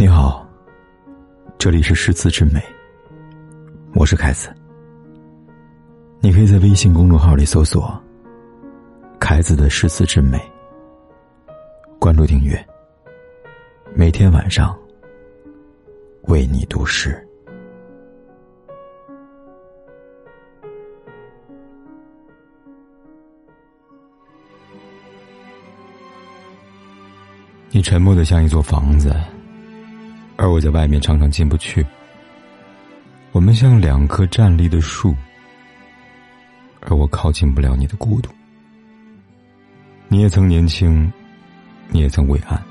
你好，这里是诗词之美，我是凯子。你可以在微信公众号里搜索“凯子的诗词之美”，关注订阅，每天晚上为你读诗。你沉默的像一座房子，而我在外面常常进不去。我们像两棵站立的树，而我靠近不了你的孤独。你也曾年轻，你也曾伟岸，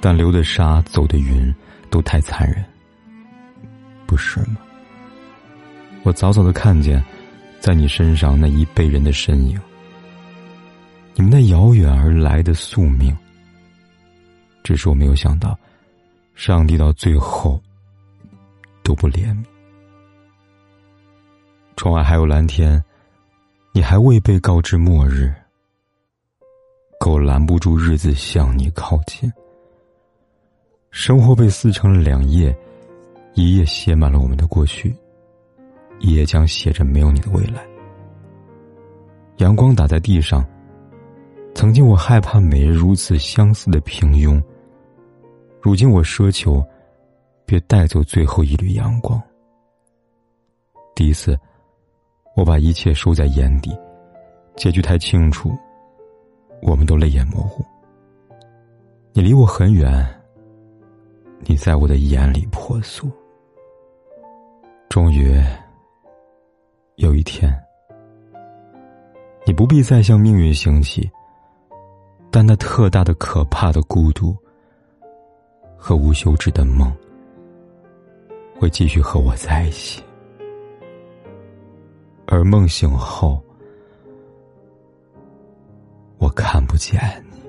但流的沙，走的云，都太残忍，不是吗？我早早的看见，在你身上那一辈人的身影，你们那遥远而来的宿命。只是我没有想到，上帝到最后都不怜悯。窗外还有蓝天，你还未被告知末日，狗拦不住日子向你靠近。生活被撕成了两页，一页写满了我们的过去，一页将写着没有你的未来。阳光打在地上，曾经我害怕每日如此相似的平庸。如今我奢求，别带走最后一缕阳光。第一次，我把一切收在眼底，结局太清楚，我们都泪眼模糊。你离我很远，你在我的眼里婆娑。终于，有一天，你不必再向命运行乞，但那特大的、可怕的孤独。和无休止的梦，会继续和我在一起，而梦醒后，我看不见你。